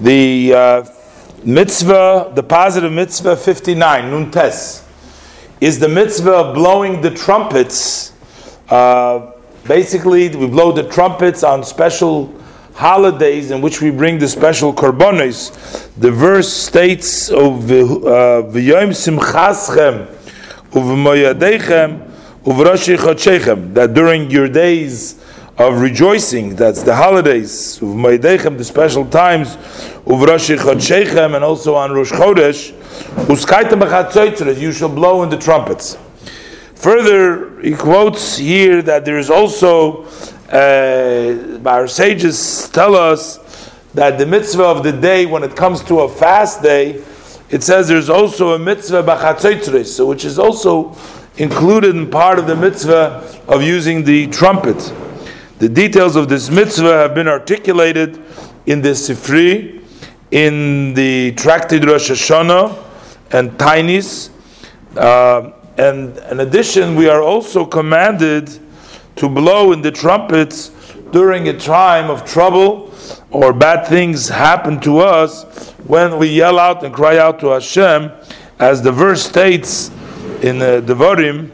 The uh, mitzvah, the positive mitzvah 59, Nun Tes, is the mitzvah of blowing the trumpets. Uh, basically, we blow the trumpets on special holidays in which we bring the special korbanos. The verse states, of "V'yom simchaschem uv'moyadechem uv'roshi chodshechem," that during your days of rejoicing, that's the holidays, uv'moyadechem, the special times, of Rosh chodshechem, and also on Rosh Chodesh, uskaitem b'chatzoytzres, you shall blow in the trumpets. Further, he quotes here that there is also uh, our sages tell us that the mitzvah of the day, when it comes to a fast day, it says there's also a mitzvah b'chatzoitzres, which is also included in part of the mitzvah of using the trumpet. The details of this mitzvah have been articulated in the Sifri, in the Tractate Rosh Hashanah, and Tainis. Uh, and in addition, we are also commanded to blow in the trumpets during a time of trouble or bad things happen to us when we yell out and cry out to Hashem, as the verse states in uh, Devarim,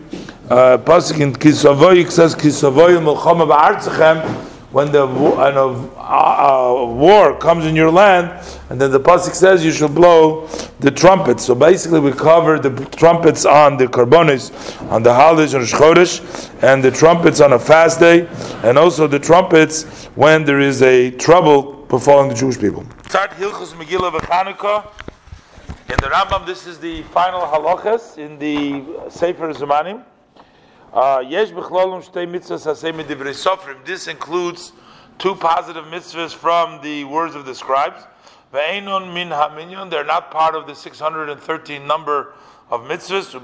Pasuk in Kisavoy says, Kisavoy milchama ba'artzachem, when the when a, war comes in your land, and then the pasuk says you should blow the trumpets. So basically, we cover the trumpets on the karbonis, on the holidays and Chodesh, and the trumpets on a fast day, and also the trumpets when there is a trouble befalling the Jewish people. Start Hilchus Megillah. In the Rambam, this is the final halachas in the Sefer Uh, this includes two positive mitzvahs from the words of the scribes. They're not part of the 613 number of mitzvahs.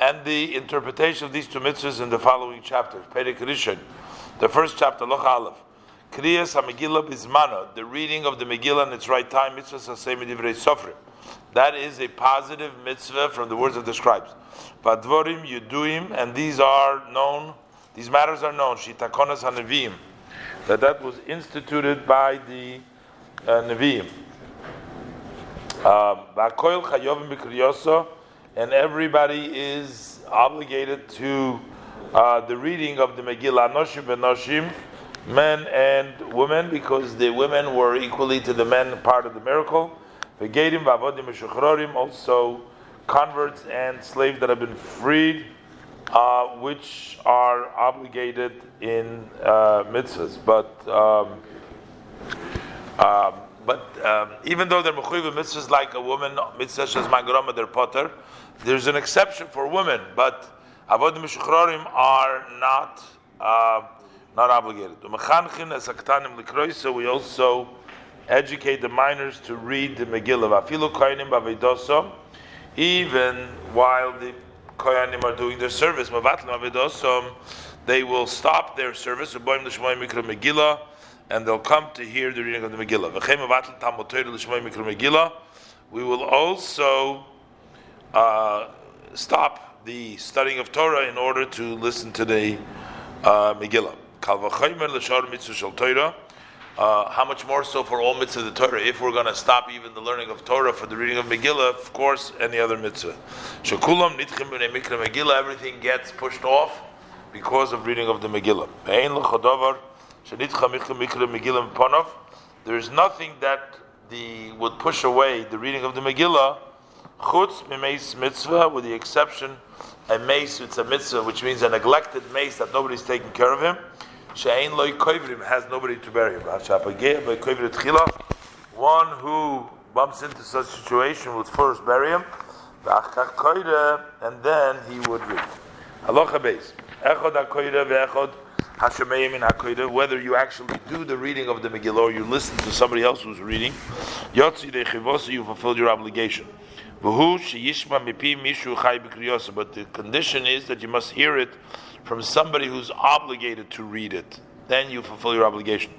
And the interpretation of these two mitzvahs in the following chapters. The first chapter, Loch Aleph. Kriyas HaMegillah Bizmana, the reading of the Megillah in its right time, mitzvah Sofrim. That is a positive mitzvah from the words of the scribes. Vadvorim Yuduim, and these are known, these matters are known, Shitakonas HaNeviim, that that was instituted by the uh, Nevi'im. V'akoil Chayovim B'Kriyoso, and everybody is obligated to uh, the reading of the Megillah, Noshim B'Noshim, men and women, because the women were equally to the men part of the miracle. Vegedim v'avodim v'shuchrorim, also converts and slaves that have been freed, uh, which are obligated in uh, mitzvahs. But um, um, but um, even though they're mechuyev mitzvahs like a woman, mitzvah shas mangrama, they're potter. There's an exception for women, but avodim v'shuchrorim are not. Uh, not obligated. So we also educate the minors to read the Megillah. Even while the Koyanim are doing their service, they will stop their service, and they'll come to hear the reading of the Megillah. We will also uh, stop the studying of Torah in order to listen to the uh, Megillah. Uh, how much more so for all mitzvah of the Torah? If we're going to stop even the learning of Torah for the reading of Megillah, of course, any other mitzvah. Shekulam nitchim mikra Megillah, everything gets pushed off because of reading of the Megillah. There is nothing that the would push away the reading of the Megillah, chutz mimeis mitzvah, with the exception a mace, it's a mitzvah, which means a neglected mace that nobody's taking care of him. She'ain loy koivrim has nobody to bury him. One who bumps into such a situation would first bury him, and then he would read. Halacha beis. Echod ve'echod hashemeim in Whether you actually do the reading of the Megillah or you listen to somebody else who's reading, yotzi dechivosu, you fulfilled your obligation. But the condition is that you must hear it from somebody who's obligated to read it. Then you fulfill your obligation.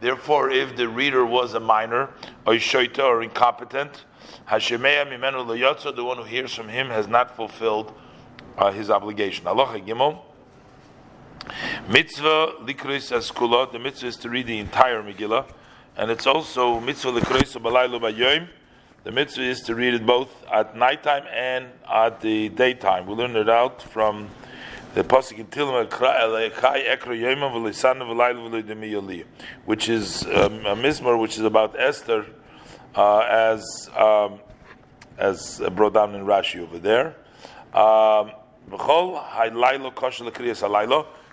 Therefore, if the reader was a minor, or or incompetent, the one who hears from him has not fulfilled uh, his obligation. Mitzvah likris. The mitzvah is to read the entire Megillah, and it's also mitzvah likris balaylo bayom. The mitzvah is to read it both at nighttime and at the daytime. We learn it out from the pasuk in Tilim which is um, a mizmor, which is about Esther, uh, as um, as brought down in Rashi over there. Um,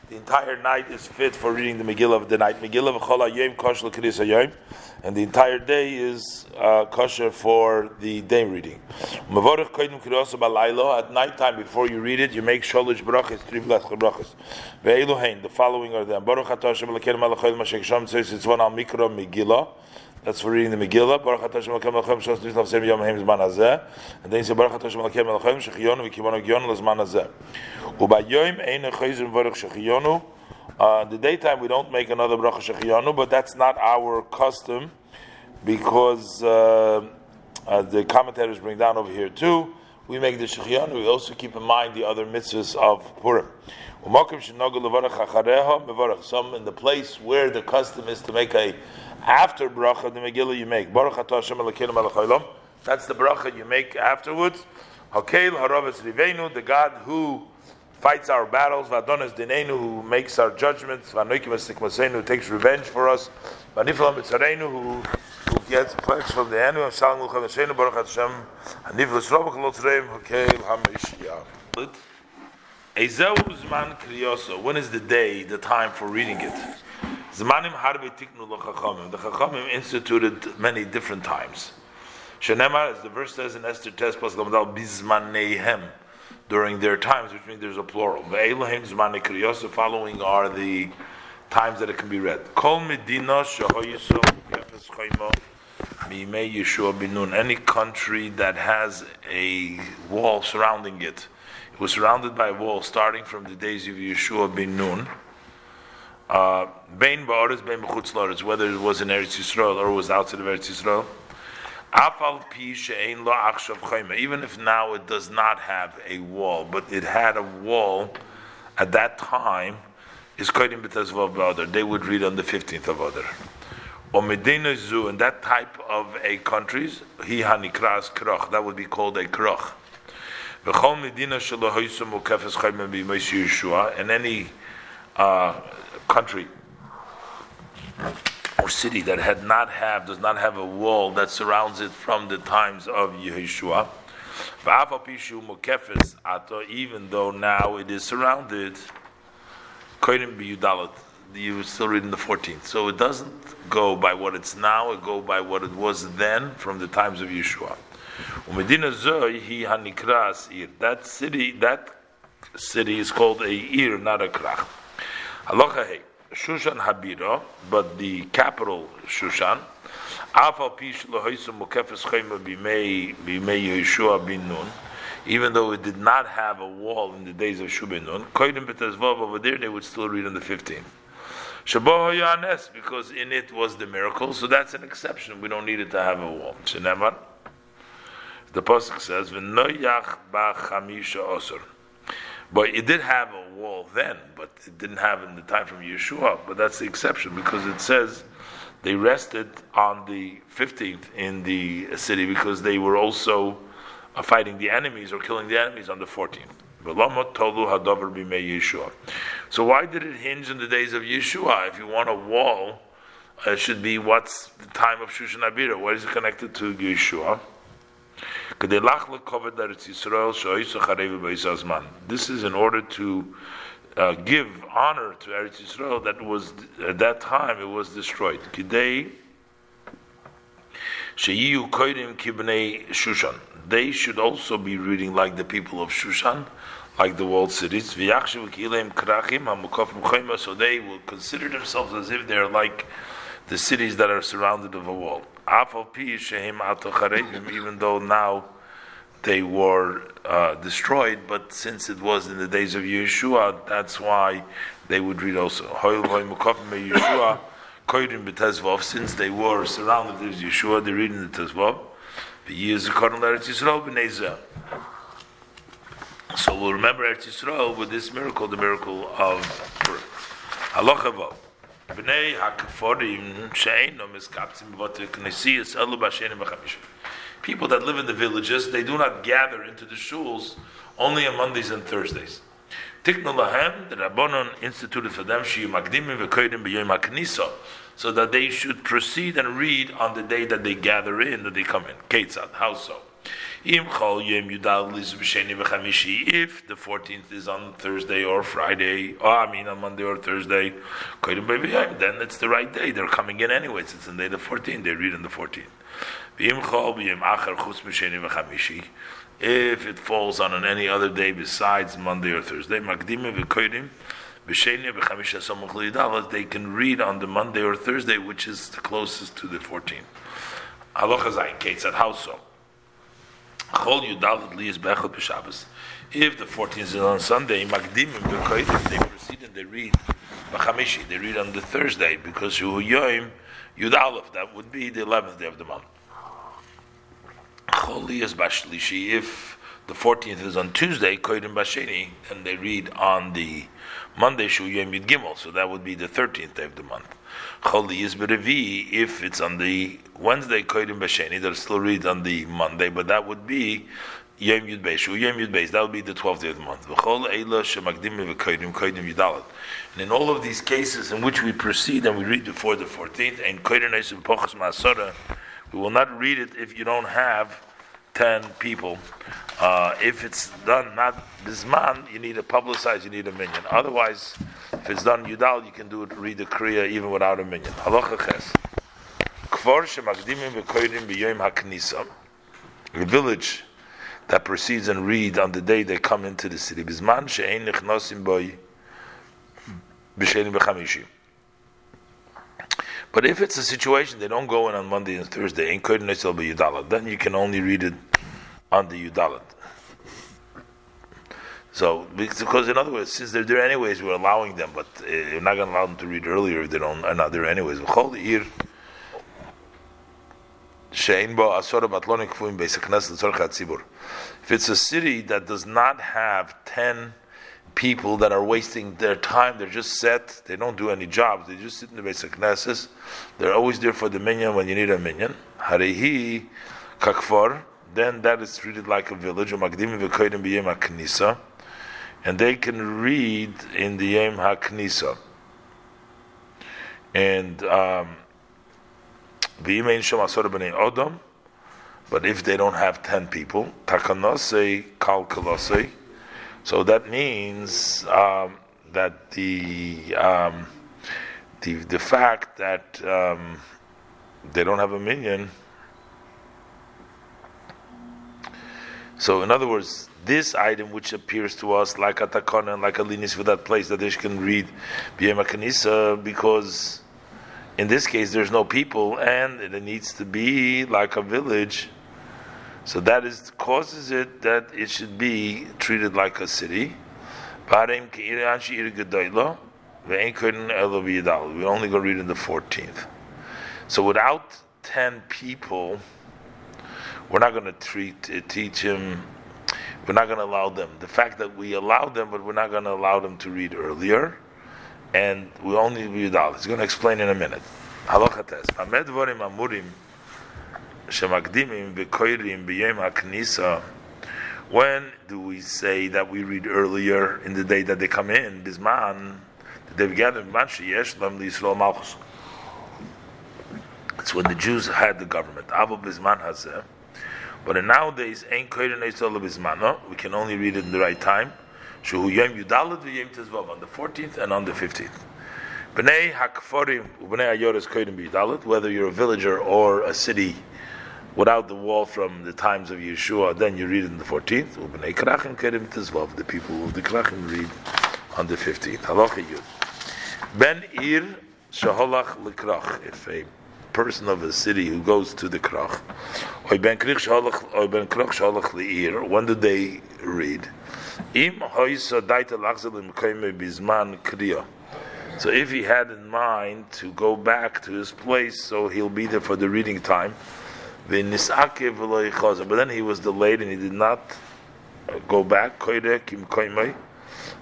the entire night is fit for reading the Megillah of the night. Megillah v'chol hayom kosher l'kriyas hayom, and the entire day is uh, kosher for the day reading. Mavorich koydim kriyos balaylo. At night time, before you read it, you make sholish brachas, three brachas. Ve'eluhein. The following are them. Baruch atah Hashem l'kein malachol mashek sham tzes itzvon al mikro Megillah. That's for reading the Megillah. Baruch Hashem l'kein malachol shos nisnav sem yom heim zman hazeh. And then you say Baruch Hashem l'kein malachol shechiyonu v'kimono gyon l'zman hazeh. Ubayom ein chayzim baruch shechiyonu. Uh, the daytime we don't make another bracha shechiyanu, but that's not our custom because uh, uh, the commentators bring down over here too. We make the shechiyanu. We also keep in mind the other mitzvahs of Purim. Some in the place where the custom is to make a after bracha the Megillah you make. That's the bracha you make afterwards. Hakel the God who fights our battles, Vadonas Dinenu, who makes our judgments, Vanoikim who takes revenge for us, Vaniflam Mitzarenu, who who gets pledge from the enemy Shalom Luchem Hashem, Baruch Hashem, Hanivlis Robach Lotzreim, Hakeil HaMishiyah. Ezeu Zman Kriyoso, when is the day, the time for reading it? Zmanim Harbi Tiknu L'Chachamim. The Chachamim instituted many different times. Shenemar, as the verse says in Esther Tes Pas Gamdal, Bizmanehem during their times, which means there's a plural. The following are the times that it can be read. Kol Medina Binun. Any country that has a wall surrounding it. It was surrounded by a wall starting from the days of Yeshua bin Uh, Bain whether it was in Eretz Yisrael or was outside of Eretz Yisrael. Even if now it does not have a wall, but it had a wall at that time, is kodim b'tazvav b'adar. They would read on the 15th of Adar. Or medina zu, in that type of a countries, he hanikras kroch. That would be called a kroch. In any uh, country or city that had not have does not have a wall that surrounds it from the times of Yeshua. Even though now it is surrounded, you still read in the 14th. So it doesn't go by what it's now, it go by what it was then from the times of Yeshua. That city, that city is called a ir, not a krach. Halacha Shushan Habira, but the capital Shushan. Even though it did not have a wall in the days of Shubinun, Koidim Betazvav over there, they would still read on the 15th. Shaboh Yanes, because in it was the miracle, so that's an exception. We don't need it to have a wall. Shenemar. The Pasuk says, V'noyach ba'chamisha osur. But it did have a wall then, but it didn't have in the time from Yeshua. But that's the exception because it says they rested on the 15th in the city because they were also uh, fighting the enemies or killing the enemies on the 14th. So why did it hinge in the days of Yeshua? If you want a wall, it should be what's the time of Shushan Abira? What is it connected to Yeshua? This is in order to uh, give honor to Eretz Yisrael that was at that time it was destroyed. Shushan. They should also be reading like the people of Shushan, like the walled cities. So they will consider themselves as if they're like the cities that are surrounded of a wall. Even though now they were uh, destroyed, but since it was in the days of Yeshua, that's why they would read also. Since they were surrounded with Yeshua, they read in the Tezvav. So we'll remember Eretz Yisrael with this miracle, the miracle of. Halacha Vav. Bnei HaKaforim she'eino miskaptzim v'vote knesiyas elu b'ashenim. People that live in the villages, they do not gather into the shuls only on Mondays and Thursdays. Tiknu lahem, the Rabbanon instituted for them, shi magdimim v'koidim b'yom HaKnisa, so that they should proceed and read on the day that they gather in, that they come in. Ketzad, how so? If the 14th is on Thursday or Friday, or I mean on Monday or Thursday, then it's the right day. They're coming in anyways. It's on day the 14th. They read on the 14th. If it falls on any other day besides Monday or Thursday, they can read on the Monday or Thursday, which is the closest to the 14th. Halacha Zayin, Kate said, how so? If the 14th is on Sunday, Magdimim, they proceed and they read Bachamishi, they read on the Thursday, because Yud Aleph, that would be the 11th day of the month. If the 14th is on Tuesday, Koidim Basheni, and they read on the Monday, Shu Yom Yud Gimel, so that would be the 13th day of the month. Choli is Berevi, if it's on the Wednesday, Koidim Basheni, they'll still read on the Monday, but that would be Yom Yud Beis, Yom Yud Beis, that would be the 12th day of the month. V'chol Eila Shemagdim V'koidim, Koidim Yudalat. And in all of these cases in which we proceed and we read before the 14th, and Koidim Eisim Pochas Ma'asora, we will not read it if you don't have 10 people. Uh, if it's done not bisman, you need to publicize, you need a minyan. Otherwise, if it's done yudal, you can do it, read the kriya even without a minyan. Halacha ches. Kvar haknisa. The village that proceeds and read on the day they come into the city. Bisman she'ein nechnosim boy b'shenim b'chamishim. But if it's a situation they don't go in on Monday and Thursday, then you can only read it on the Yudalit. So, because in other words, since they're there anyways, we're allowing them, but uh, you're not going to allow them to read earlier if they don't are not there anyways. If it's a city that does not have ten people that are wasting their time. They're just set. They don't do any jobs. They just sit in the basic knesses. They're always there for the minyan when you need a minyan. Harehi kakfar. Then that is treated like a village. And they can read in the Yom HaKnisa. And um, but if they don't have ten people, takanose kalkalose, so that means um, that the um, the the fact that um, they don't have a minyan. So, in other words, this item which appears to us like a takana and like a linis for that place that they can read b'yema kanisa because in this case there's no people and it needs to be like a village so that is causes it that it should be treated like a city. We only go read in the 14th. So without 10 people, we're not going to treat uh, teach him. We're not going to allow them. The fact that we allow them, but we're not going to allow them to read earlier, and we only read out. He's going to explain in a minute. Halachates. Shemakdimim v'koirim b'yem haknisa. When do we say that we read earlier in the day that they come in? Bisman, they've gathered yesh lam l'Yisrael malchus. It's when the Jews had the government. Abu bisman hazeh. But nowadays, ain't koirin eisol bismano. We can only read it in the right time. Shuhu yom yudalet v'yem tezvav on the 14th and on the 15th. Bnei hakforim ubnei ayoris koirim b'yudalet. Whether you're a villager or a city without the wall from the times of Yeshua, then you read in the 14th. The people of the Krachim read on the 15th. Halacha Yud. Ben Ir Shaholach Likrach. If a person of a city who goes to the Krach, or Ben Krach Shaholach Liir, when do they read? Im Hoisa Daita Lachzel Bizman Kriya. So if he had in mind to go back to his place, so he'll be there for the reading time. But then he was delayed and he did not go back.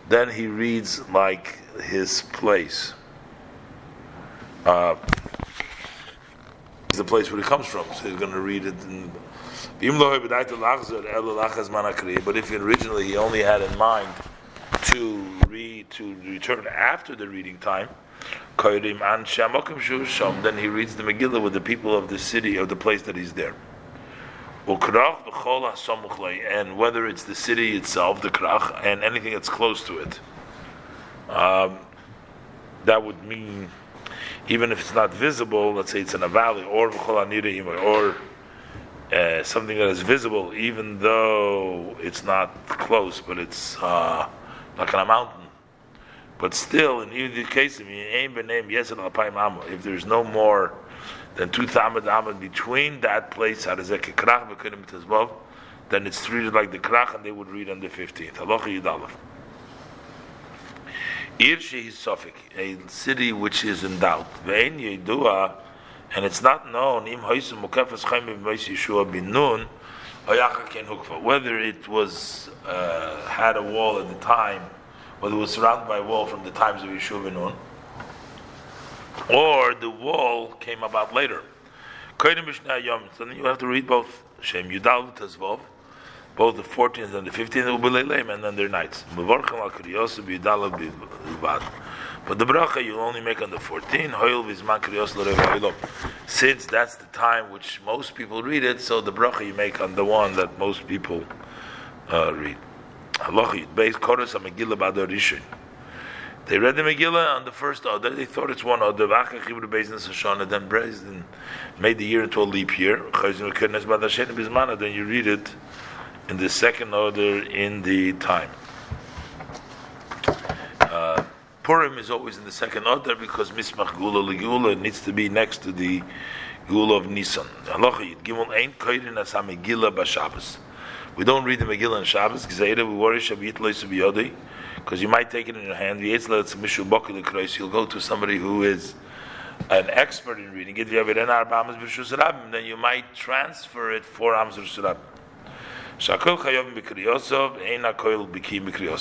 Then he reads like his place. uh, the place where he comes from. So he's going to read it. In, but if originally he only had in mind to read to return after the reading time, then he reads the Megillah with the people of the city of the place that he's there. And whether it's the city itself, the krach, and anything that's close to it. Um, that would mean, even if it's not visible, let's say it's in a valley, or or uh, something that is visible, even though it's not close, but it's uh, like on a mountain. But still, in either case, if there's no more than two tamid amid between that place, then it's treated like the krach, and they would read on the 15th. Halacha Yudalef. Ir Safek, a city which is in doubt. Ve'en Yedua, and it's not known, im Mukafas Chaim Yeshua whether it was uh, had a wall at the time, whether it was surrounded by a wall from the times of Yeshua bin Nun, or the wall came about later. So then you have to read both Shem Yudal Tazvov, both the 14th and the 15th will be Leilim, and then their nights. But the bracha you'll only make on the 14th. Since that's the time which most people read it, so the bracha you make on the one that most people uh, read. They read the Megillah on the first Adar. They thought it's one Adar. And then Bezdin made the year into a leap year. Then you read it in the second Adar in the time. Uh, Purim is always in the second Adar because Mismach Gula Legula needs to be next to the Gula of Nisan. We don't read the Megillah on Shabbos because we worry Shabbat because you might take it in your hand. You'll go to somebody who is an expert in reading it. Then you might transfer it for Amzur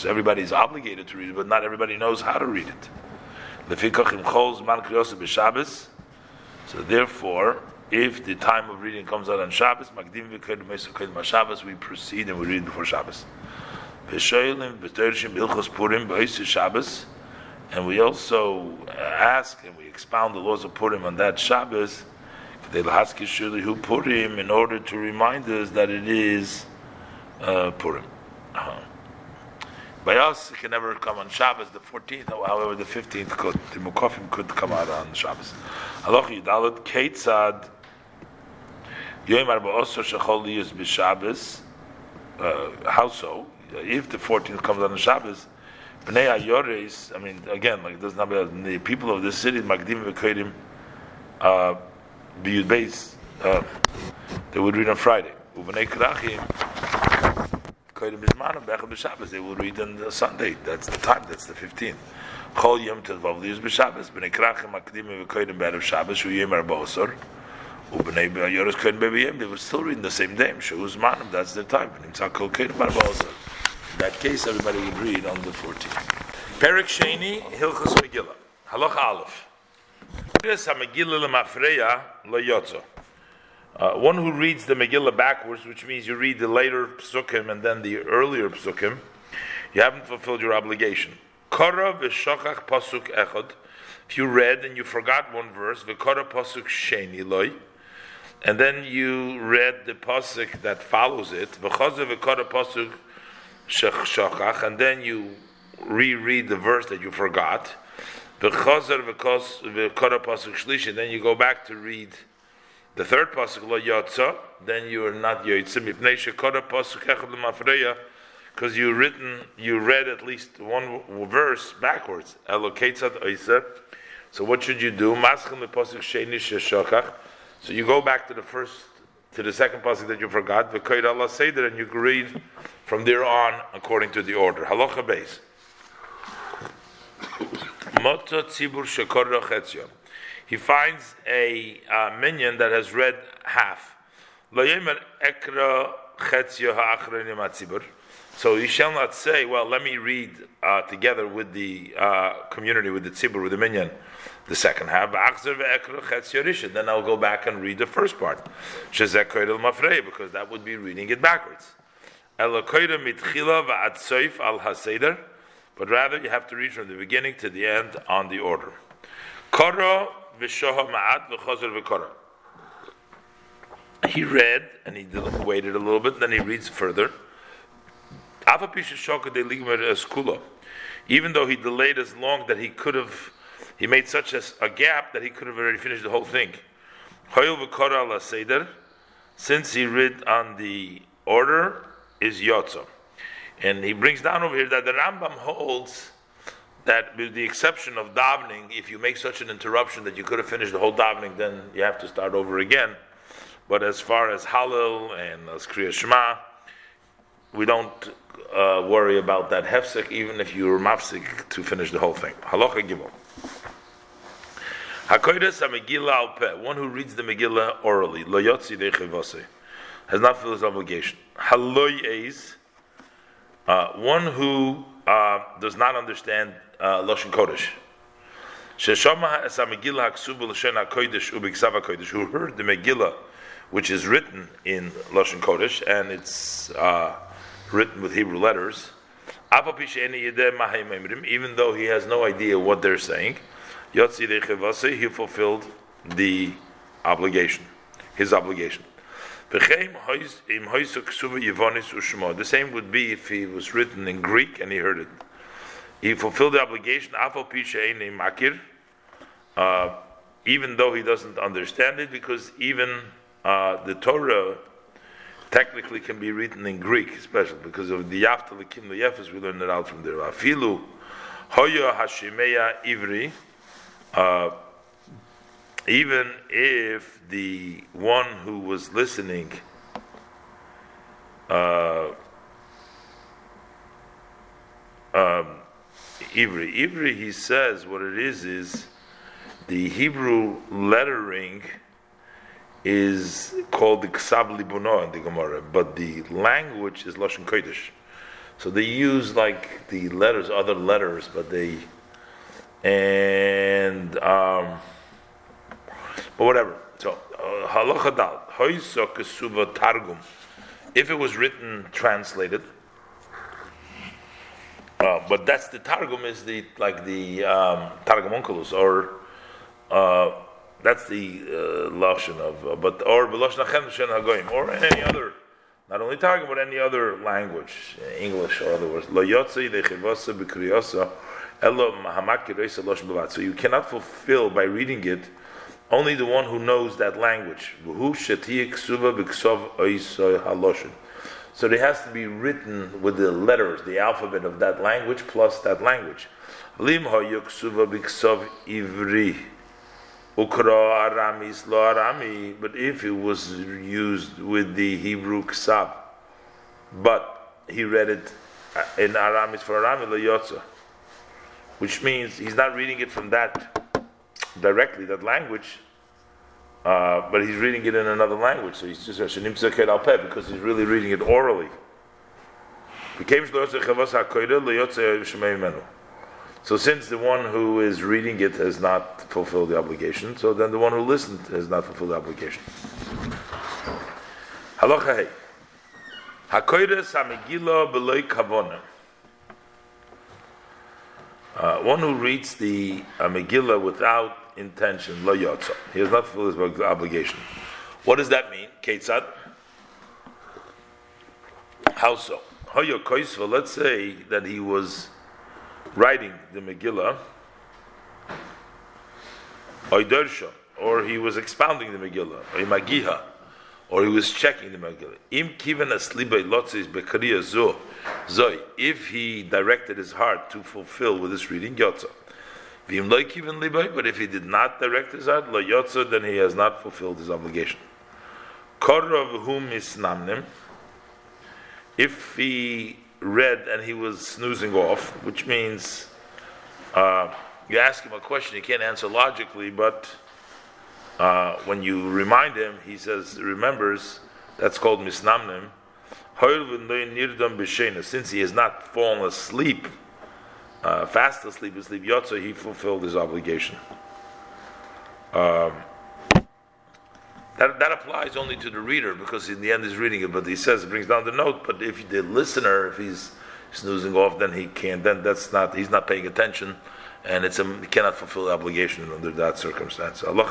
Everybody is obligated to read it, but not everybody knows how to read it. So therefore, if the time of reading comes out on Shabbos, we proceed and we read before Shabbos. And we also ask and we expound the laws of Purim on that Shabbos, Who Purim in order to remind us that it is uh, Purim. Uh-huh. By us, it can never come on Shabbos, the 14th, however, the 15th could. The Mukafim could come out on Shabbos. Aloch Yudalot, Keitzad, Yoim Arba Osor Shechol Liyus B'Shabbos, uh, how so? If the 14th comes on the Shabbos, Bnei Ayores, I mean, again, like it does not be the people of this city, Magdim V'Kodim, uh, B'Yud Beis, uh, they would read on Friday. Ubnei Krachim, they will read on the Sunday. That's the time. That's the 15th. Chol Yom Tezvav Liyus B'Shabbos. B'nei Krachim Akdim V'Koydim B'Erev Shabbos Shu Yom Arba Osor. They were still reading the same day. Shu Uzmanim. That's their time. In that case, everybody would read on the 14th. Perik Sheni Hilchos Megillah. Halacha Aleph. This L'Yotzo. Uh, one who reads the Megillah backwards, which means you read the later psukim and then the earlier psukim, you haven't fulfilled your obligation. Kara v'shachach pasuk echad. If you read and you forgot one verse, v'kara pasuk sheni loy, and then you read the pasuk that follows it, and then you reread the verse that you forgot, shlishi, then you go back to read the third pasuk then you are not yotzim because you written you read at least one verse backwards. So what should you do? So you go back to the first to the second pasuk that you forgot. V'koyd Allah seder, and you read from there on according to the order. Halacha. Moto tzibur shekor he finds a uh, minyan that has read half. So you shall not say, well, let me read uh, together with the uh, community, with the tzibur, with the minion, the second half. Then I'll go back and read the first part. Because that would be reading it backwards. But rather, you have to read from the beginning to the end on the order. He read and he waited a little bit, then he reads further. Even though he delayed as long that he could have he made such a, a gap that he could have already finished the whole thing. Since he read on the order, is Yotzo. And he brings down over here that the Rambam holds that with the exception of davening, if you make such an interruption that you could have finished the whole davening, then you have to start over again. But as far as Hallel and as Kriya Shema, we don't uh, worry about that hefsek, even if you're mafsik to finish the whole thing. Halacha Gimel. Hakoides Megillah al peh, one who reads the Megillah orally, lo yotzi dechevase, has not fulfilled his obligation. Haloy eis, uh, one who uh, does not understand uh, Lashon Kodesh. Sheshama es Megillah haksubu l'shen hakodesh, who heard the Megillah, which is written in Lashon Kodesh, and it's uh, written with Hebrew letters, even though he has no idea what they're saying, he fulfilled the obligation, his obligation. The same would be if he was written in Greek and he heard it. He fulfilled the obligation, uh, even though he doesn't understand it, because even uh, the Torah technically can be written in Greek, especially because of the Yaftalikim Yefes, we learned it out from there. Afilu Hoya Hashimeya Ivri. Uh, even if the one who was listening uh, um, Ivri. Ivri, he says, what it is is the Hebrew lettering is called the Ksab Libuno in the Gemara, but the language is Lashon Kodesh. So they use like the letters, other letters, but they and um, but whatever. So uh, halacha dal kesuva targum. If it was written translated, uh, but that's the targum is the like the um, targum onkelos or uh, that's the uh, lashon of uh, but or b'lashon achem hagoyim or any other. Not only targum, but any other language, English or other words. Lo yotzi lechivasa b'kriyasa so you cannot fulfill by reading it only the one who knows that language. So it has to be written with the letters, the alphabet of that language plus that language. But if it was used with the Hebrew ksab, but he read it in Aramis for Arami, which means he's not reading it from that directly, that language, uh, but he's reading it in another language. So he's just because he's really reading it orally. So since the one who is reading it has not fulfilled the obligation, so then the one who listened has not fulfilled the obligation. Halacha Hakoides hamigila beloy kavonim. Uh, one who reads the uh, Megillah without intention, lo yotza, he has not fulfilled his obligation. What does that mean? Ketzad. How so? Hoyo koisva. Let's say that he was writing the Megillah, or he was expounding the Megillah, or magiha, or he was checking the Megillah. Im kiven zoi. If he directed his heart to fulfill with this reading, yotza. Vim kiven but if he did not direct his heart, lo yotza, then he has not fulfilled his obligation. Korov hum isnamnim. If he read and he was snoozing off, which means uh, you ask him a question, he can't answer logically, but uh, when you remind him, he says, remembers, that's called misnamnim. Since he has not fallen asleep, uh, fast asleep, asleep yotza, he fulfilled his obligation. Um, that, that applies only to the reader because in the end he's reading it, but he says it brings down the note. But if the listener, if he's snoozing off, then he can't. Then that's not he's not paying attention, and it's a, he cannot fulfill the obligation under that circumstance. Allah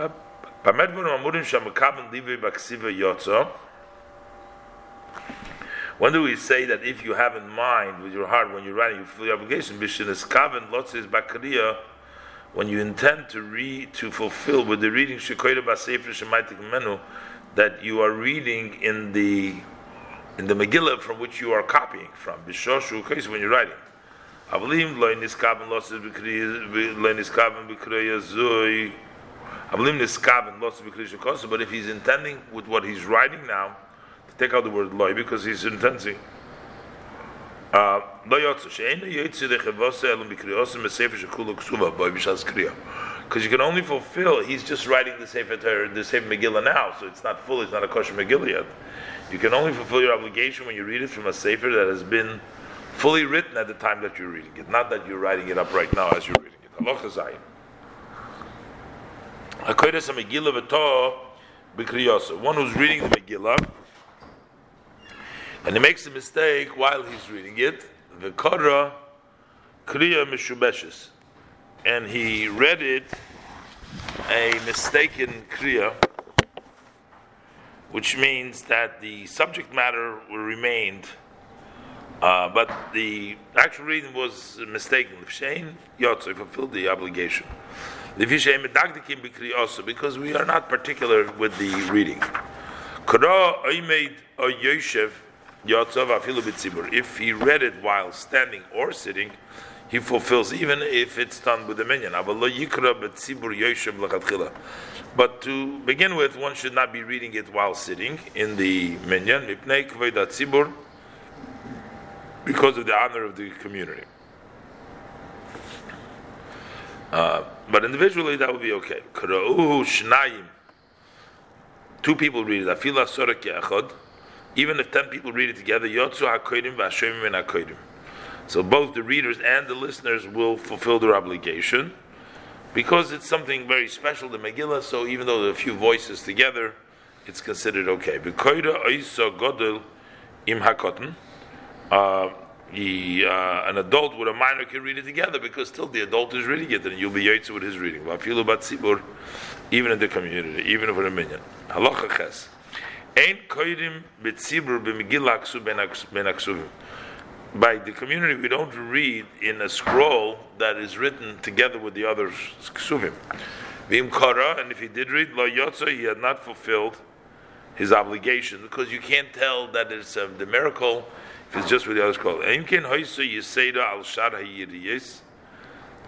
chavav. When do we say that if you have in mind with your heart when you're writing, you fulfill the obligation? when you intend to read to fulfill with the reading menu that you are reading in the in the Megillah from which you are copying from. Bishoshu case when you're writing. Avlim lo niskaben losses lo niskaben b'kreya zui. Avlim But if he's intending with what he's writing now, to take out the word loy because he's intending uh, because you can only fulfill, he's just writing the Sefer Torah, the Sefer Megillah now, so it's not full, it's not a kosher Megillah yet. You can only fulfill your obligation when you read it from a Sefer that has been fully written at the time that you're reading it, not that you're writing it up right now as you're reading it. Allah Chazayim. One who's reading the Megillah, and he makes a mistake while he's reading it. The Korah Kriya Mishubeshes. And he read it a mistaken Kriya, which means that the subject matter remained, uh, but the actual reading was mistaken. Shane Yotze fulfilled the obligation. Because we are not particular with the reading. If he read it while standing or sitting, he fulfills, even if it's done with the minyan. But to begin with, one should not be reading it while sitting in the minyan, because of the honor of the community. Uh, but individually, that would be okay. shnayim. Two people read it even if ten people read it together, Yotzu HaKodim v'Hashemim and HaKodim. So both the readers and the listeners will fulfill their obligation because it's something very special, the Megillah. So even though there are a few voices together, it's considered okay. B'koida godel im. He, uh, an adult with a minor can read it together because still the adult is reading it and you'll be yaitz with his reading. Even in the community, even for a minyan. Halacha ches. Ein koidim betzibur b'megillah ben aksuvim. By the community, we don't read in a scroll that is written together with the other ksuvim. V'im kara, and if he did read lo yotza, he had not fulfilled his obligation because you can't tell that it's uh, the miracle if it's just with the other ha'yiriyes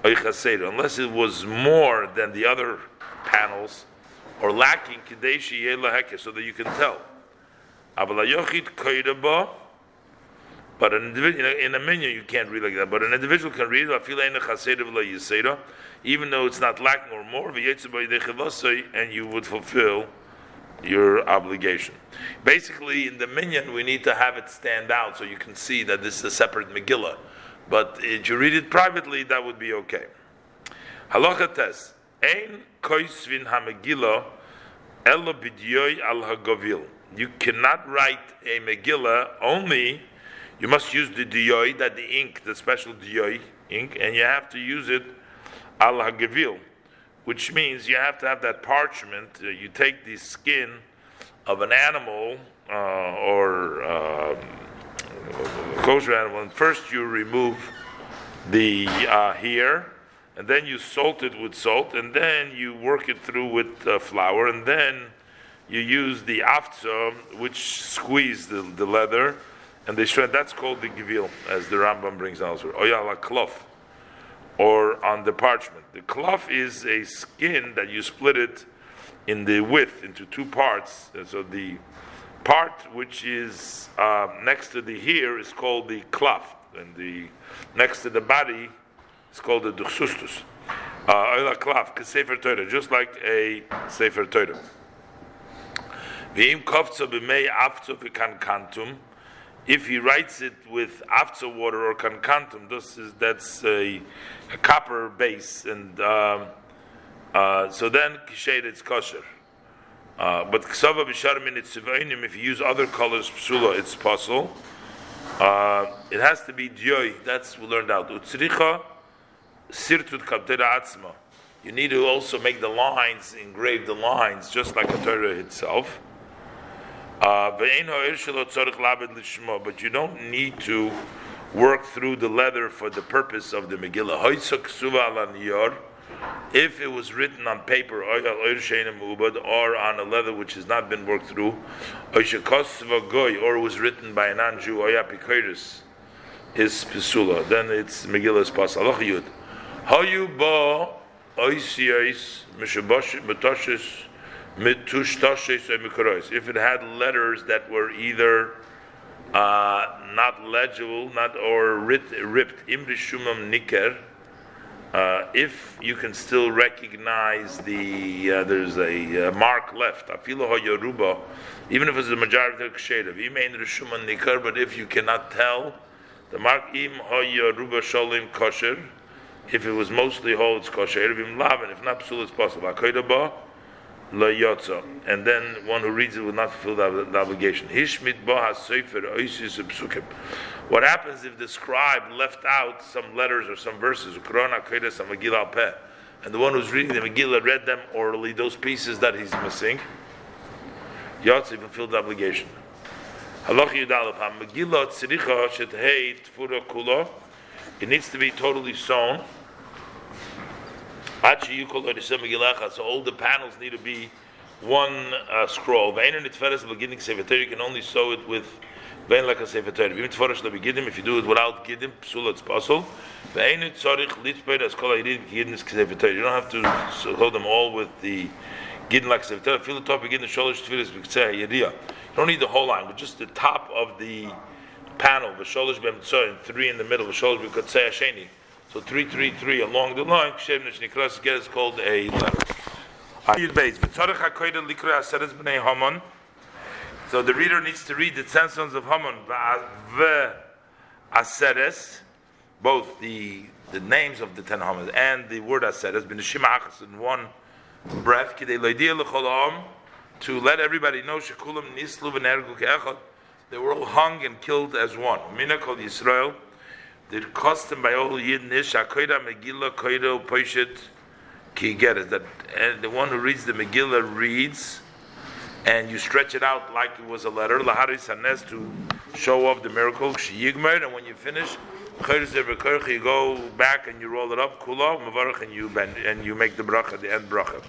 unless it was more than the other panels or lacking so that you can tell. But an in a menu you can't read like that. But an individual can read even though it's not lacking or more, and you would fulfill your obligation. Basically, in the minyan, we need to have it stand out so you can see that this is a separate Megillah. But if you read it privately, that would be okay. Halacha test. Ein koisvin hamegillah elo bidyoy al hagovil. You cannot write a Megillah only. You must use the diyoy, that the ink, the special diyoy ink, and you have to use it al hagavil, which means you have to have that parchment. Uh, you take the skin of an animal uh, or uh, kosher animal, and first you remove the uh, hair and then you salt it with salt, and then you work it through with uh, flour, and then you use the afza, which squeeze the, the leather, and they shred. That's called the givil, as the Rambam brings elsewhere. Oyala klaf, or on the parchment. The klaf is a skin that you split it in the width into two parts. And so the part which is uh, next to the hair is called the klaf, and the next to the body is called the Duchsustus. Oila Klav, Sefer Torah, just like a Sefer Torah. V'im kovtza b'mei afzo v'kankantum, if he writes it with afza water or kankantum, this is, that's a, a copper base, and um, Uh, so then kished it's kosher. Uh, but ksava b'sharmin it's tzivainim. If you use other colors psula, it's possible. Uh, it has to be dioy. That's we learned out. Utzricha sirtut kaptera atzma. You need to also make the lines, engrave the lines, just like a Torah itself. Uh, but you don't need to work through the leather for the purpose of the Megillah. If it was written on paper or on a leather which has not been worked through, or was written by a non-Jew, is pesula. Then it's Megillah's pasal. Yud. Hayu if it had letters that were either uh, not legible, not or writ, ripped, imrishumam niker, uh, if you can still recognize the uh, there's a uh, mark left, afiloha yoruba, even if it's a majority of kshedav, imein rishuman nikar, but if you cannot tell, the mark im ha yoruba sholim kosher, if it was mostly whole, it's kosher. If not psul, it's possible yotza, and then one who reads it will not fulfill the, the obligation. Hishmit boha sefer oisis psukim. What happens if the scribe left out some letters or some verses? Korona kodesh Megillah peh, and the one who's reading the Megillah read them orally. Those pieces that he's missing, yotza fulfilled the obligation. Halach yudalef Megillah tziricha shetei tfura kula. It needs to be totally sewn. So all the panels need to be one uh, scroll. You can only sew it with vein like a sefer Torah. If you do it without giddim, psul it's possible. You don't have to hold them all with the giddim like sefer Torah. Feel the top tefillas You don't need the whole line, but just the top of the panel. The shoulders and three in the middle. The shoulders b'kotzeh sheni. So 333 along the line, Kshev Nishnikras is called a letter. So the reader needs to read the ten sons of Haman, Aseres, both the the names of the ten Haman and the word Aseres, in one breath, to let everybody know They were all hung and killed as one. Mina called The custom by all Yidden is Shakoida Megillah Koido Poishet Ki get that and the one who reads the Megillah reads and you stretch it out like it was a letter Laharis Hanes to show off the miracle. Shiyigmer and when you finish you go back and you roll it up Kula Mavarach and you bend and you make the bracha the end bracha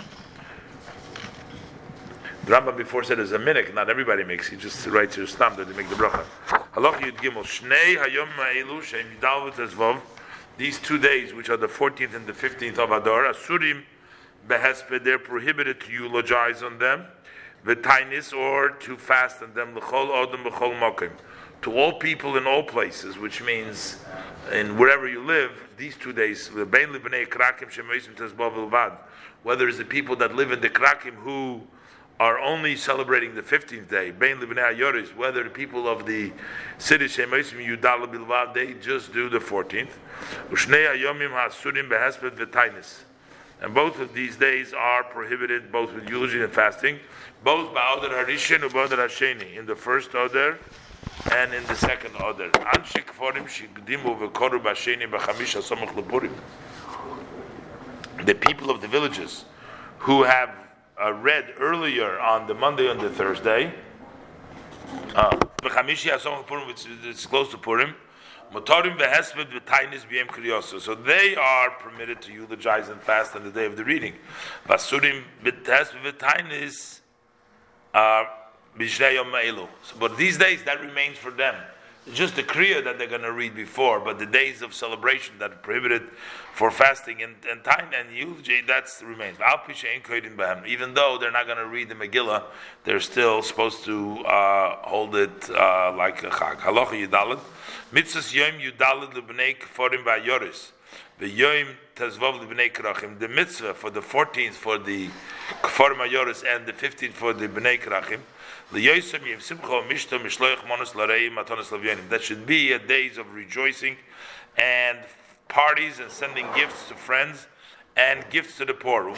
the Rambam before said there's a minik, not everybody makes. He just writes your stam that they make the bracha. Halach Yud Gimel Shnei Hayom Ezvov. These two days, which are the 14th and the 15th of Adar, Asurim Behesped, they're prohibited to eulogize on them, V'tainis, or to fast on them, L'chol Odom L'chol Mokim. To all people in all places, which means in wherever you live, these two days, whether it's the people that live in the Krakim who are only celebrating the 15th day, whether the people of the city Shemoisim Yudala Bilvad, they just do the 14th. Ushnei Ayomim Hasurim. And both of these days are prohibited both with eulogy and fasting, both Ba'odar Harishin and Ba'odar Hasheni, in the first order and in the second order. Forim. The people of the villages who have uh, read earlier on the Monday and the Thursday. Uh, it's close to Purim. So they are permitted to eulogize and fast on the day of the reading. Uh, But these days that remains for them. Just the Kriya that they're going to read before, but the days of celebration that are prohibited for fasting and, and time and eulogy, that remains. Even though they're not going to read the Megillah, they're still supposed to uh, hold it uh, like a chag. Halacha Yudalit. Mitzvahs Yom Yudalit Lebnei Kforim Ba'yoris. The Yom Tazvav Lebnei Krachim. The mitzvah for the 14th for the Kforim Ba'yoris and the 15th for the Bnei Krachim. That should be a days of rejoicing and parties and sending gifts to friends and gifts to the poor.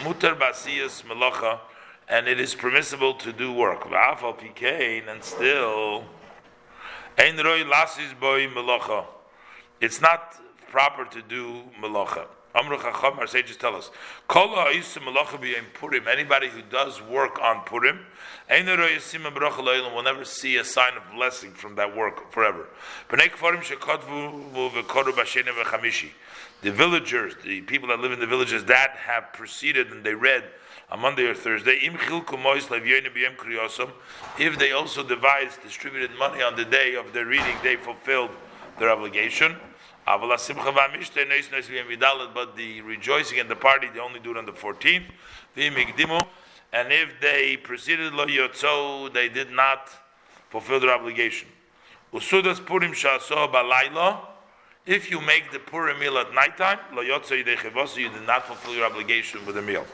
And it is permissible to do work. And still. It's not proper to do melacha. Chacham, our sages tell us, Kol Purim, anybody who does work on Purim, will never see a sign of blessing from that work forever. The villagers, the people that live in the villages that have proceeded and they read on Monday or Thursday, if they also devised, distributed money on the day of their reading, they fulfilled their obligation. But the rejoicing and the party, they only do it on the 14th. And if they proceeded lo yotzo, they did not fulfill their obligation. Usudas purim shaso. If you make the purim meal at nighttime, lo yotzo you did not fulfill your obligation with the meal.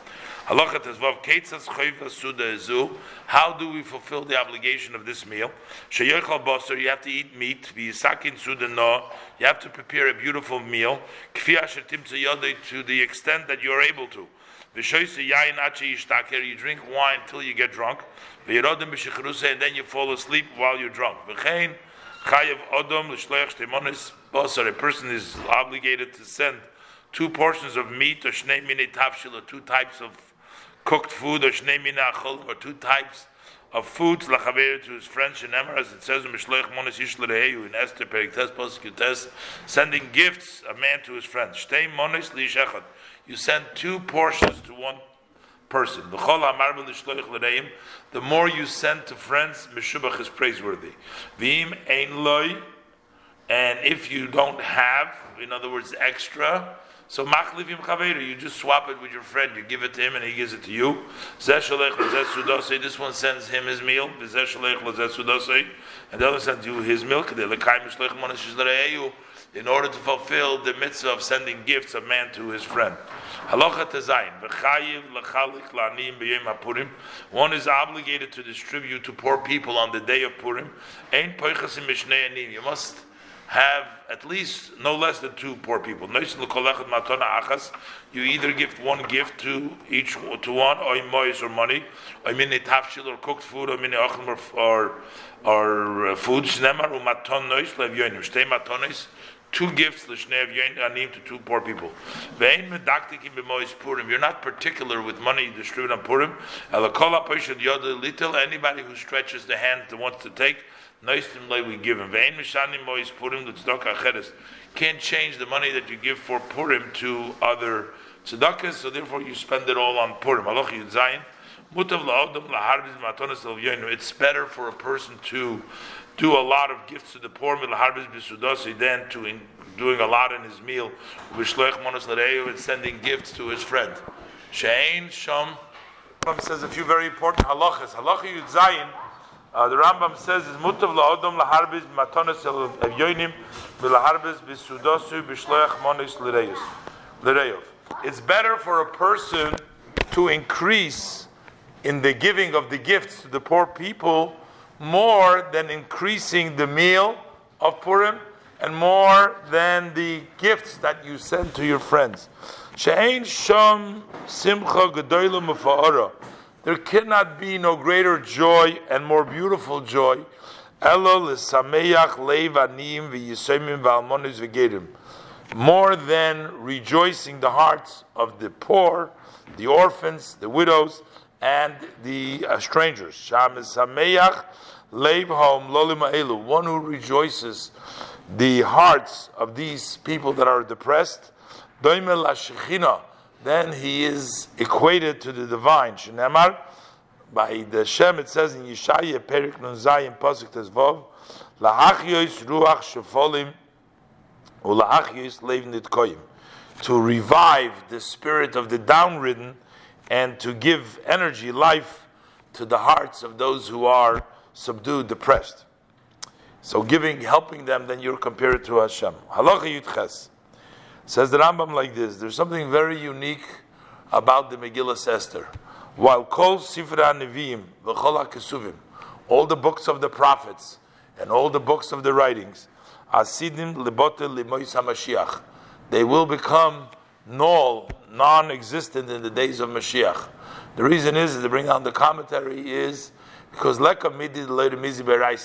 How do we fulfill the obligation of this meal? You have to eat meat. You have to prepare a beautiful meal to the extent that you are able to. You drink wine until you get drunk. And then you fall asleep while you're drunk. A person is obligated to send two portions of meat or two types of cooked food or shnei minachol or two types of foods lachaver to his friends in Emor, as it says in Mishloich Monis Yishlereheyu in Esther Periktes Poskutes, sending gifts a man to his friends. Shtei Monis Lishechot. You send two portions to one person. The more you send to friends, Meshubach is praiseworthy. Vim ein loy, and if you don't have, in other words, extra, so machlivim chaveru, you just swap it with your friend. You give it to him, and he gives it to you. This one sends him his meal. And the other sends you his milk. In order to fulfill the mitzvah of sending gifts of man to his friend. One is obligated to distribute to poor people on the day of Purim. You must have at least no less than two poor people. You either give one gift to each to one, or mois or money, or mini tafshil or cooked food, or mini or or, or uh, food. Shnemar umaton nois lev yonim. Shtei matonis. Two gifts l'shnei anim to two poor people. Ve'in medaktikim b'mois purim. You're not particular with money you distribute on Purim. Elakola poishad yoda little. Anybody who stretches the hand that wants to take Noistim lay we give him. Vein mishanim mois purim acheres. Can't change the money that you give for Purim to other tzedakahs, so therefore you spend it all on Purim. Aloch Yud. Mutav la'odam laharbiz matonas el It's better for a person to do a lot of gifts to the poor laharbiz bisudasi than to in, doing a lot in his meal. Vishloech monas l'reyu and sending gifts to his friend. Shein sham. says a few very important halachas. Halacha Yud Zayin. Uh, the Rambam says is mutav la'odom laharbiz matonis el evyoinim v'laharbiz b'sudosu b'shloach monis l'reyov. It's better for a person to increase in the giving of the gifts to the poor people more than increasing the meal of Purim and more than the gifts that you send to your friends. She'ein sham simcha gedoyla mufa'ara. There cannot be no greater joy and more beautiful joy. More than rejoicing the hearts of the poor, the orphans, the widows, and the uh, strangers. One who rejoices the hearts of these people that are depressed then he is equated to the divine. Shenemar, by the Shem it says in Yeshaya Perik Nun Pasuk Tezvov, Lahachyois Ruach Shefolim Ulahachyois Levin Koyim, to revive the spirit of the downridden and to give energy, life to the hearts of those who are subdued, depressed. So giving, helping them, then you're compared to Hashem. Halacha Yudches. Says the Rambam like this there's something very unique about the Megillah Esther. While Kol Sifra Nevi'im, V'chol HaKesuvim, all the books of the prophets and all the books of the writings, Asidim Libote Limois HaMashiach, they will become null, non-existent in the days of Mashiach. The reason is, to bring down the commentary, is because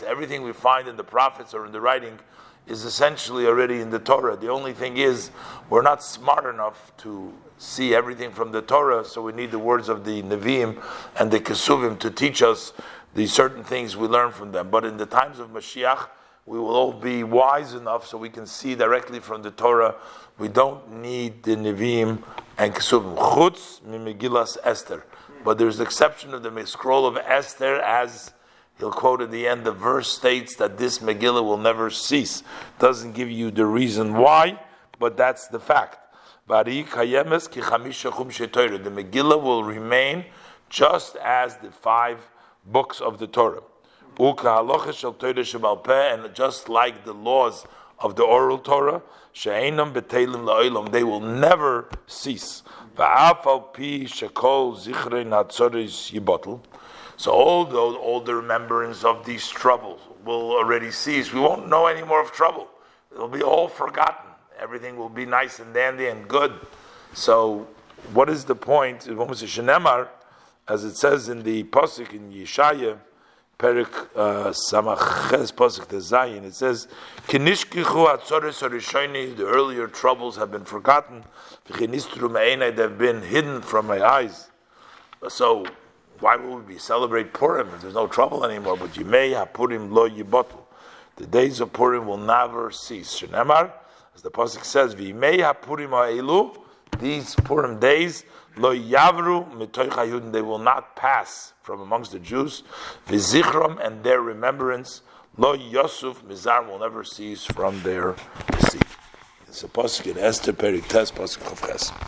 everything we find in the prophets or in the writing is essentially already in the Torah. The only thing is, we're not smart enough to see everything from the Torah, so we need the words of the Nevi'im and the Kesuvim to teach us the certain things we learn from them. But in the times of Mashiach, we will all be wise enough so we can see directly from the Torah. We don't need the Nevi'im and Kesuvim. Chutz mimegillas Esther. But there's an exception of the scroll of Esther as he'll quote at the end, the verse states that this Megillah will never cease. Doesn't give you the reason why, but that's the fact. The Megillah will remain just as the five books of the Torah. And just like the laws of the oral Torah, they will never cease. So although all the remembrance of these troubles will already cease, we won't know any more of trouble. It'll be all forgotten everything will be nice and dandy and good. So, what is the point? As it says in the pasuk in Yeshaya, Perik uh, Samaches pasuk the Zayin, it says, "Kinishkichu atzoris The earlier troubles have been forgotten. V'chinistru They've been hidden from my eyes. So, why would we celebrate Purim if there's no trouble anymore? But Yimei HaPurim lo yibotu. The days of Purim will never cease. Shenemar. As the pasuk says, "V'imei hapurim ha'elu," these Purim days, lo yavru mitoich they will not pass from amongst the Jews. V'zichrom and their remembrance, lo yosuf mizar will never cease from their seat. It's a pasuk in Esther Perik Tes pasuk Chavches.